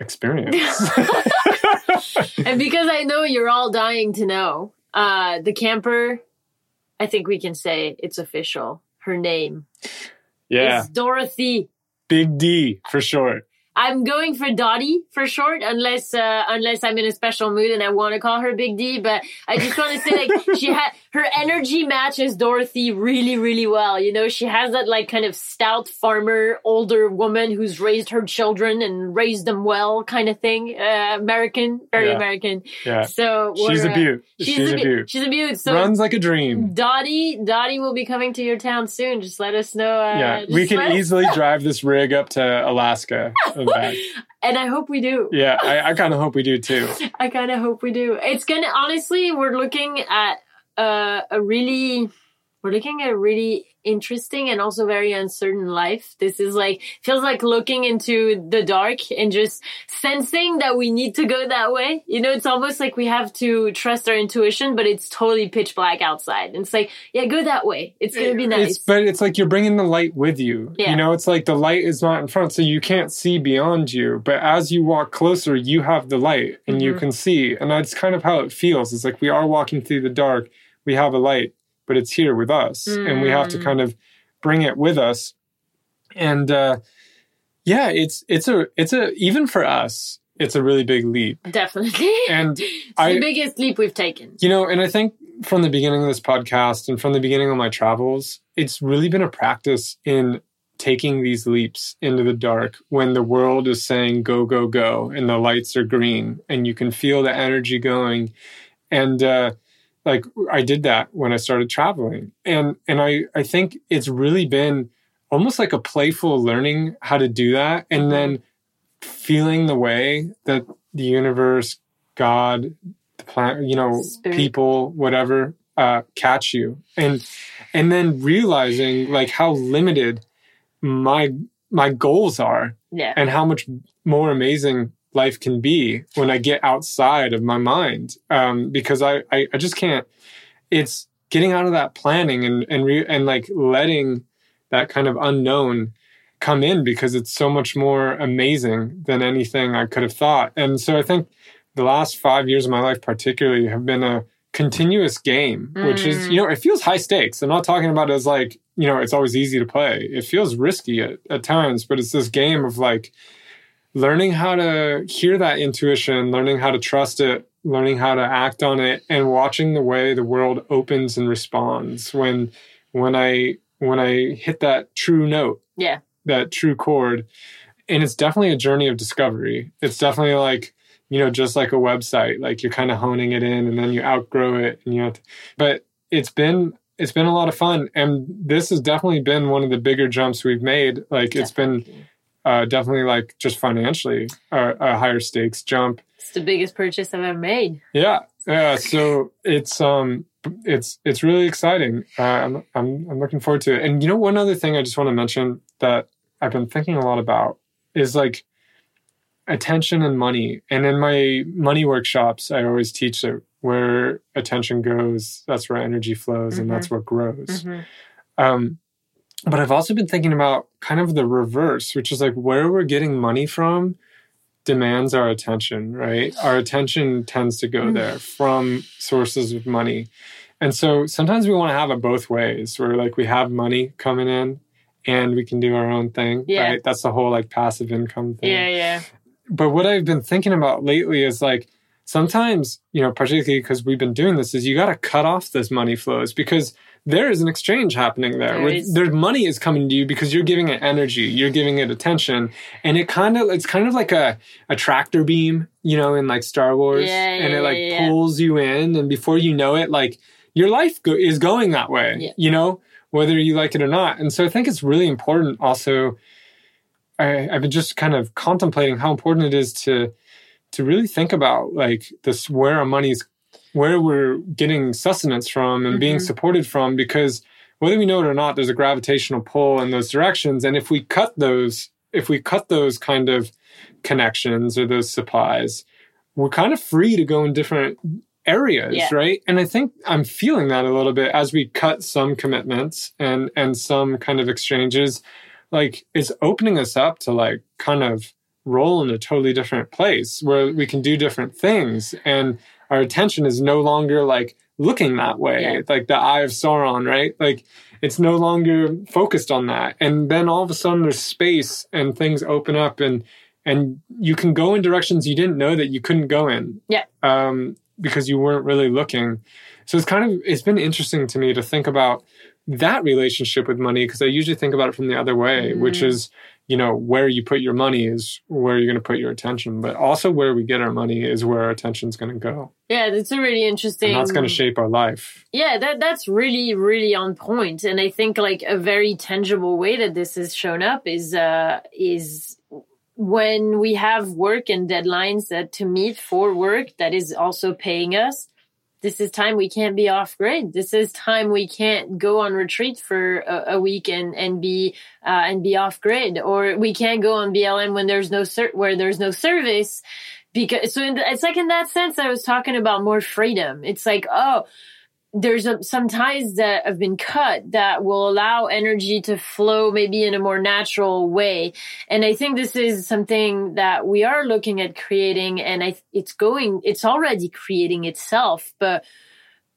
experience. and because I know you're all dying to know, uh, the camper, I think we can say it's official. her name. Yeah. It's Dorothy. Big D for short. I'm going for Dottie for short, unless uh, unless I'm in a special mood and I want to call her Big D. But I just want to say, like, she had her energy matches Dorothy really, really well. You know, she has that like kind of stout farmer, older woman who's raised her children and raised them well, kind of thing. Uh, American, very Yeah. American. Yeah. So She's a uh, beaut. She's, She's a, a beaut. She's a beaut. So Runs like a dream. Dottie, Dottie will be coming to your town soon. Just let us know. Uh, Yeah. We can easily drive this rig up to Alaska back. and I hope we do. Yeah. I, I kind of hope we do too. I kind of hope we do. It's gonna honestly, we're looking at uh, a really, we're looking at a really interesting and also very uncertain life. This is like feels like looking into the dark and just sensing that we need to go that way. You know, it's almost like we have to trust our intuition, but it's totally pitch black outside. And it's like, yeah, go that way. It's gonna be nice. It's, but it's like you're bringing the light with you. Yeah. You know, it's like the light is not in front, so you can't see beyond you. But as you walk closer, you have the light and you Mhm. can see. And that's kind of how it feels. It's like we are walking through the dark, we have a light, but it's here with us. And we have to Mm. kind of bring it with us. And uh yeah, it's it's a it's a even for us, it's a really big leap. Definitely. And it's I- the biggest leap we've taken. you know, and I think from the beginning of this podcast and from the beginning of my travels, it's really been a practice in taking these leaps into the dark when the world is saying go, go, go, and the lights are green and you can feel the energy going. And, uh, like I did that when I started traveling. And, and I, I think it's really been almost like a playful learning how to do that. And then feeling the way that the universe, God, the planet, you know, Spirit. people, whatever, uh, catch you. And, and then realizing like how limited my, my goals are Yeah. and how much more amazing life can be when I get outside of my mind. Um, because I, I, I just can't, it's getting out of that planning and, and, re, and like letting that kind of unknown come in because it's so much more amazing than anything I could have thought. And so I think the last five years of my life, particularly, have been a continuous game, which is, Mm. you know, it feels high stakes. I'm not talking about it as like, you know, it's always easy to play. It feels risky at, at times, but it's this game of like learning how to hear that intuition, learning how to trust it, learning how to act on it, and watching the way the world opens and responds when when I when I hit that true note Yeah. that true chord. And it's definitely a journey of discovery. It's definitely like, you know, just like a website, like you're kind of honing it in and then you outgrow it and you have to, but it's been, it's been a lot of fun. And this has definitely been one of the bigger jumps we've made. Like it's been Definitely. Uh, definitely like just financially a, a higher stakes jump. It's the biggest purchase I've ever made. Yeah. Yeah. So it's, um, it's, it's really exciting. Uh, I'm, I'm, I'm looking forward to it. And you know, one other thing I just want to mention that I've been thinking a lot about is like attention and money. And in my money workshops, I always teach that where attention goes, that's where energy flows and that's what grows. Mhm. Um, but I've also been thinking about kind of the reverse, which is like where we're getting money from demands our attention, right? Our attention tends to go Mm. there from sources of money. And so sometimes we want to have it both ways where like we have money coming in and we can do our own thing, Yeah. right? That's the whole like passive income thing Yeah, yeah. but what I've been thinking about lately is like sometimes, you know, particularly because we've been doing this, is you got to cut off those money flows because there is an exchange happening there. There With- There's money is coming to you because you're giving it energy, you're giving it attention, and it kind of it's kind of like a a tractor beam, you know, in like Star Wars, Yeah, and yeah, it like yeah, pulls you in, and before you know it, like your life go- is going that way, you know, whether you like it or not. And so I think it's really important also. I, I've been just kind of contemplating how important it is to to really think about like this where our money's where we're getting sustenance from and being Mhm. supported from because whether we know it or not there's a gravitational pull in those directions and if we cut those if we cut those kind of connections or those supplies we're kind of free to go in different areas Yeah. right and i think i'm feeling that a little bit as we cut some commitments and and some kind of exchanges like it's opening us up to like kind of roll in a totally different place where we can do different things and our attention is no longer like looking that way, Yeah. like the eye of Sauron, right? Like it's no longer focused on that. And then all of a sudden there's space and things open up and and you can go in directions you didn't know that you couldn't go in. Yeah. Um, because you weren't really looking. So it's kind of it's been interesting to me to think about that relationship with money because I usually think about it from the other way, which Mm. is you know where you put your money is where you're going to put your attention, but also where we get our money is where our attention's going to go, Yeah, that's a really interesting. and that's going to shape our life. Yeah, that that's really really on point, and I think like a very tangible way that this has shown up is uh is when we have work and deadlines that to meet for work that is also paying us. This is time we can't be off grid. This is time we can't go on retreat for a, a week and and be uh, and be off grid, or we can't go on BLM when there's no where there's no service because so the, it's like in that sense I was talking about more freedom. It's like oh there's a, some ties that have been cut that will allow energy to flow maybe in a more natural way. And I think this is something that we are looking at creating and I, it's going, it's already creating itself, but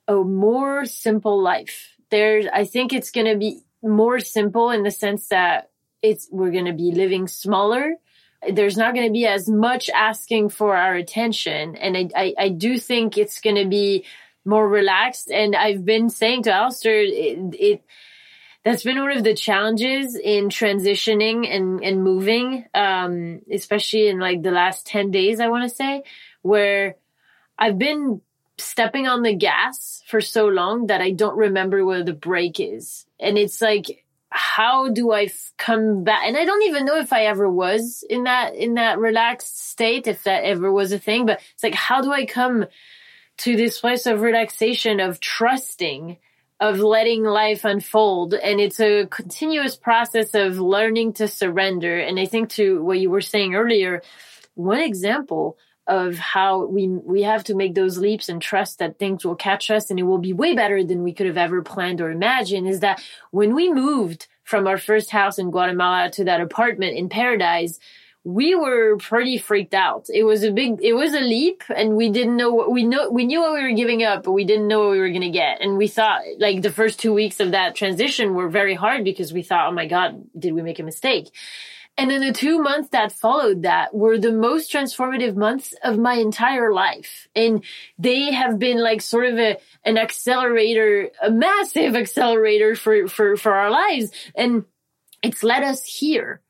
a more simple life. There's, I think it's going to be more simple in the sense that it's, we're going to be living smaller. There's not going to be as much asking for our attention. And I, I, I do think it's going to be more relaxed. And I've been saying to Alasdair, it, it that's been one of the challenges in transitioning and, and moving, um, especially in like the last 10 days, I want to say, where I've been stepping on the gas for so long that I don't remember where the brake is. And it's like, how do I f- come back? And I don't even know if I ever was in that, in that relaxed state, if that ever was a thing, but it's like, how do I come to this place of relaxation, of trusting, of letting life unfold. And it's a continuous process of learning to surrender. And I think to what you were saying earlier, one example of how we we have to make those leaps and trust that things will catch us and it will be way better than we could have ever planned or imagined is that when we moved from our first house in Guatemala to that apartment in Paradise, we were pretty freaked out. It was a big, it was a leap and we didn't know what we know, we knew what we were giving up, but we didn't know what we were going to get. And we thought like the first two weeks of that transition were very hard because we thought, oh my God, did we make a mistake? And then the two months that followed that were the most transformative months of my entire life. And they have been like sort of a, an accelerator, a massive accelerator for, for, for our lives. And it's led us here.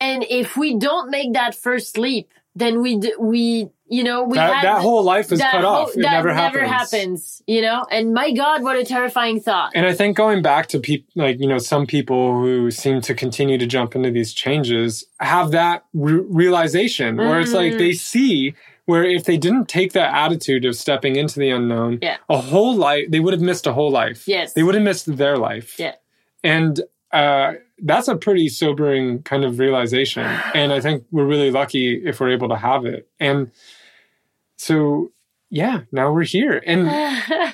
And if we don't make that first leap, then we, d- we, you know, we That, had that whole life is cut whole- off. It that never, never happens. happens, you know? And my God, what a terrifying thought. And I think going back to people, like, you know, some people who seem to continue to jump into these changes have that re- realization where it's like Mm. they see where if they didn't take that attitude of stepping into the unknown, Yeah. a whole life, they would have missed a whole life. Yes. They would have missed their life. Yeah. And uh, that's a pretty sobering kind of realization. And I think we're really lucky if we're able to have it. And so, yeah, now we're here. And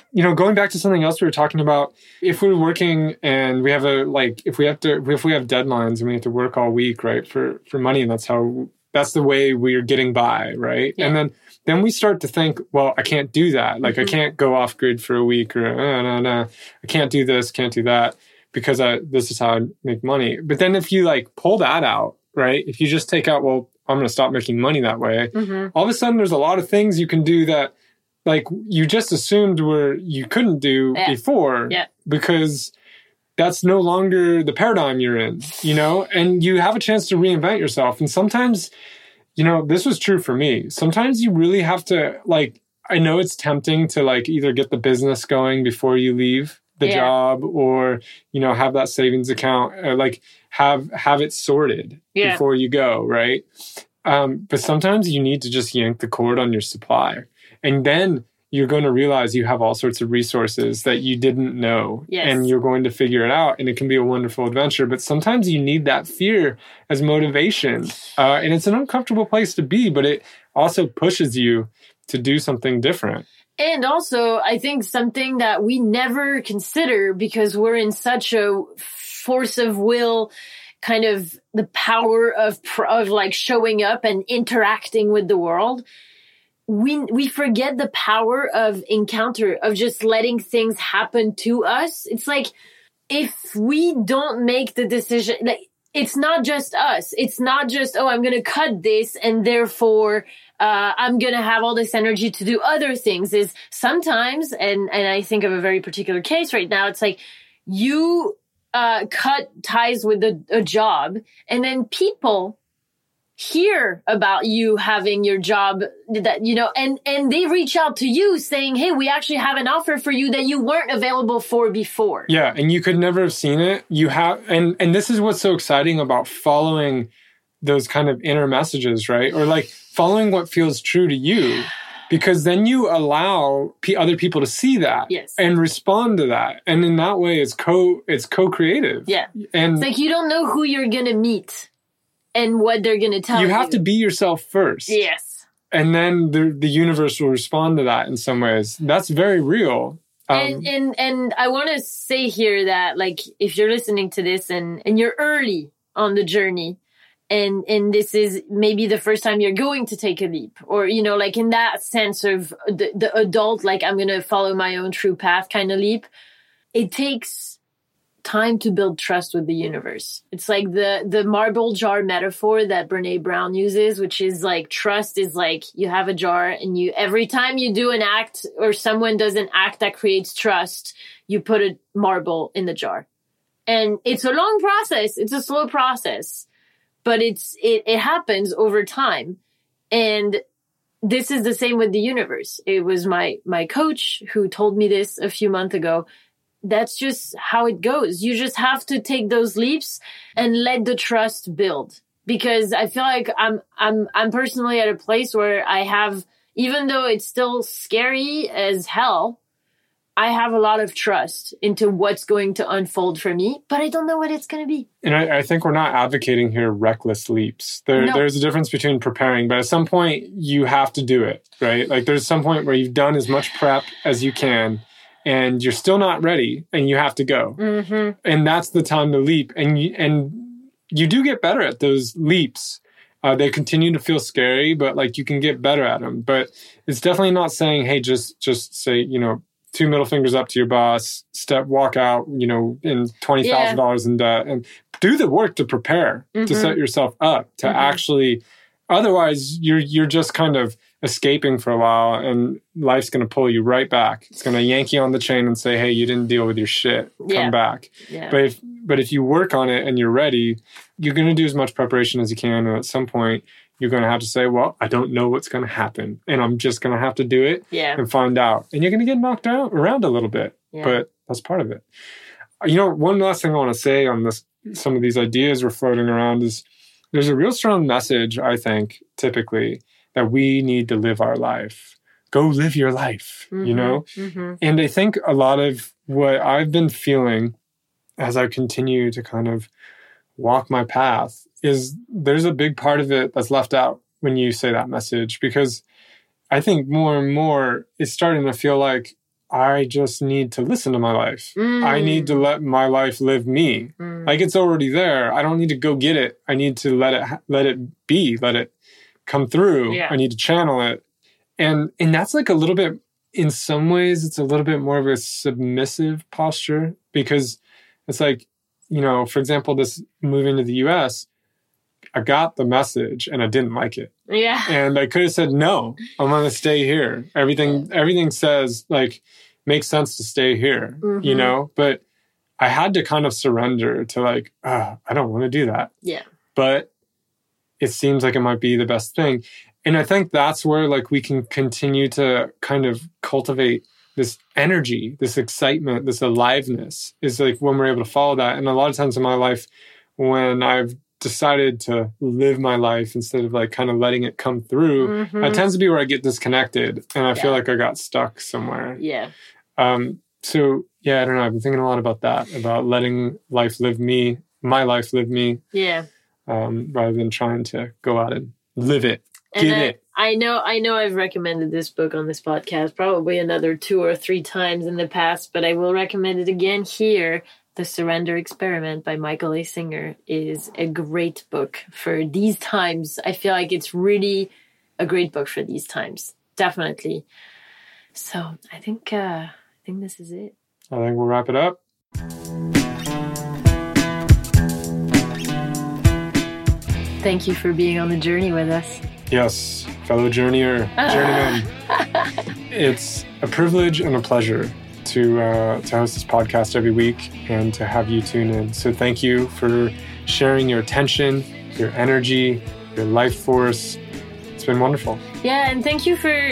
you know, going back to something else we were talking about, if we're working and we have a like, if we have to, if we have deadlines and we have to work all week, right, for for money, and that's how that's the way we're getting by, right? Yeah. And then then we start to think, well, I can't do that. Like, Mhm. I can't go off grid for a week, or uh, no, no, I can't do this, can't do that, because I this is how I make money. But then if you like pull that out, right? If you just take out, well, I'm going to stop making money that way Mhm. all of a sudden there's a lot of things you can do that like you just assumed were you couldn't do Yeah. before Yeah. because that's no longer the paradigm you're in you know and you have a chance to reinvent yourself and sometimes you know this was true for me sometimes you really have to like i know it's tempting to like either get the business going before you leave the Yeah. job or you know have that savings account or like have have it sorted Yeah. before you go right um, but sometimes you need to just yank the cord on your supply and then you're going to realize you have all sorts of resources that you didn't know Yes. and you're going to figure it out and it can be a wonderful adventure but sometimes you need that fear as motivation uh, and it's an uncomfortable place to be but it also pushes you to do something different And also, I think something that we never consider because we're in such a force of will, kind of the power of, of like showing up and interacting with the world. we we forget the power of encounter of just letting things happen to us it's like if we don't make the decision like it's not just us it's not just oh i'm gonna cut this and therefore uh, i'm gonna have all this energy to do other things is sometimes and and i think of a very particular case right now it's like you uh, cut ties with a, a job and then people hear about you having your job that you know and and they reach out to you saying hey we actually have an offer for you that you weren't available for before. Yeah and you could never have seen it. You have and and this is what's so exciting about following those kind of inner messages right or like following what feels true to you because then you allow p- other people to see that yes. and respond to that and in that way it's co it's co-creative yeah and it's like you don't know who you're gonna meet and what they're going to tell you. You have to be yourself first. Yes. And then the the universe will respond to that in some ways. That's very real. Um, and and and I want to say here that like if you're listening to this and and you're early on the journey and and this is maybe the first time you're going to take a leap or you know like in that sense of the, the adult like I'm to follow my own true path kind of leap it takes time to build trust with the universe. It's like the the marble jar metaphor that Brené Brown uses, which is like trust is like you have a jar and you every time you do an act or someone does an act that creates trust, you put a marble in the jar. And it's a long process. It's a slow process, but it's it, it happens over time. And this is the same with the universe. It was my my coach who told me this a few months ago that's just how it goes. You just have to take those leaps and let the trust build. Because I feel like I'm, I'm, I'm personally at a place where I have, even though it's still scary as hell, I have a lot of trust into what's going to unfold for me, but I don't know what it's going to be. And I, I, think we're not advocating here reckless leaps. There, no. There's a difference between preparing, but at some point you have to do it, right? Like there's some point where you've done as much prep as you can and you're still not ready and you have to go. Mm-hmm. And that's the time to leap. And you, and you do get better at those leaps. Uh, they continue to feel scary, but like you can get better at them. But it's definitely not saying, hey, just just say, you know, two middle fingers up to your boss, step, walk out, you know, in twenty thousand yeah. dollars in debt, and do the work to prepare mm-hmm. to set yourself up to mm-hmm. actually. Otherwise, you're you're just kind of escaping for a while and life's going to pull you right back. It's going to yank you on the chain and say, "Hey, you didn't deal with your shit. Come yeah. back." Yeah. But if but if you work on it and you're ready, you're going to do as much preparation as you can and at some point you're going to have to say, "Well, I don't know what's going to happen and I'm just going to have to do it yeah. and find out." And you're going to get knocked out around a little bit. Yeah. But that's part of it. You know, one last thing I want to say on this some of these ideas we're floating around is there's a real strong message, I think, typically that we need to live our life. Go live your life, mm-hmm, you know? Mm-hmm. And I think a lot of what I've been feeling as I continue to kind of walk my path is there's a big part of it that's left out when you say that message because I think more and more it's starting to feel like I just need to listen to my life. Mm. I need to let my life live me. Mm. Like it's already there. I don't need to go get it. I need to let it let it be, let it come through. Yeah. I need to channel it. And and that's like a little bit in some ways it's a little bit more of a submissive posture because it's like, you know, for example, this moving to the US, I got the message and I didn't like it. Yeah. And I could have said no, I'm gonna stay here. Everything everything says like makes sense to stay here, mm-hmm. you know? But I had to kind of surrender to like, oh, I don't want to do that. Yeah. But it seems like it might be the best thing. And I think that's where like we can continue to kind of cultivate this energy, this excitement, this aliveness is like when we're able to follow that. And a lot of times in my life, when I've decided to live my life instead of like kind of letting it come through, mm-hmm. that tends to be where I get disconnected and I yeah. feel like I got stuck somewhere. Yeah. Um, so yeah, I don't know. I've been thinking a lot about that, about letting life live me, my life live me. Yeah um, rather than trying to go out and live it, and get I, it. I know, I know, I've recommended this book on this podcast probably another two or three times in the past, but I will recommend it again here. The Surrender Experiment by Michael A. Singer is a great book for these times. I feel like it's really a great book for these times. definitely. So I think uh, I think this is it. I think we'll wrap it up. Thank you for being on the journey with us. Yes, fellow journeyer, journeyman. it's a privilege and a pleasure to uh, to host this podcast every week and to have you tune in. So thank you for sharing your attention, your energy, your life force. It's been wonderful. Yeah, and thank you for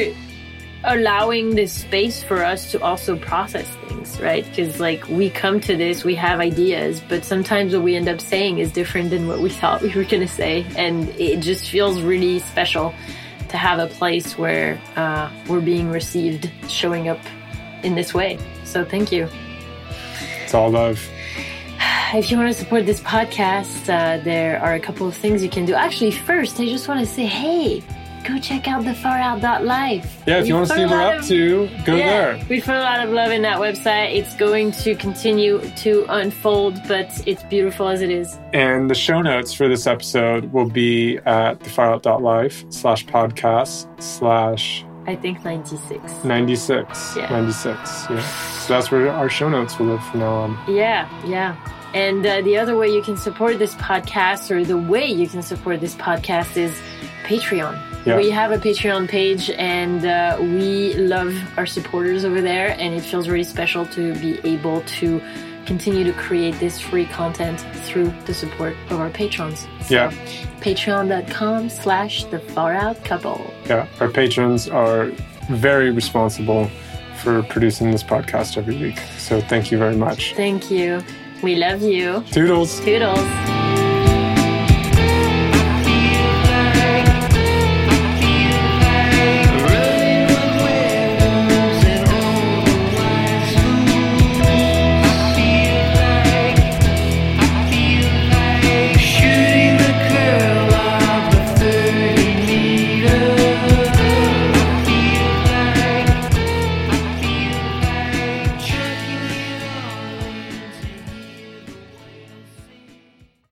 allowing this space for us to also process things, right? Because like we come to this, we have ideas, but sometimes what we end up saying is different than what we thought we were going to say. And it just feels really special to have a place where uh, we're being received, showing up in this way. So thank you. It's all love. If you want to support this podcast, uh, there are a couple of things you can do. Actually, first, I just want to say, hey, go check out the farout.life. Yeah, if We you want to see what we're up of- to, go yeah, there. We put a lot of love in that website. It's going to continue to unfold, but it's beautiful as it is. And the show notes for this episode will be at thefarout.life slash podcast slash I think 96. 96. Yeah. 96. Yeah. So that's where our show notes will live from now on. Yeah, yeah. And uh, the other way you can support this podcast, or the way you can support this podcast, is Patreon. Yeah. We have a Patreon page, and uh, we love our supporters over there, and it feels really special to be able to continue to create this free content through the support of our patrons. So, Yeah. Patreon.com slash the far out couple. Yeah. Our patrons are very responsible for producing this podcast every week. So thank you very much. Thank you. We love you. Toodles. Toodles.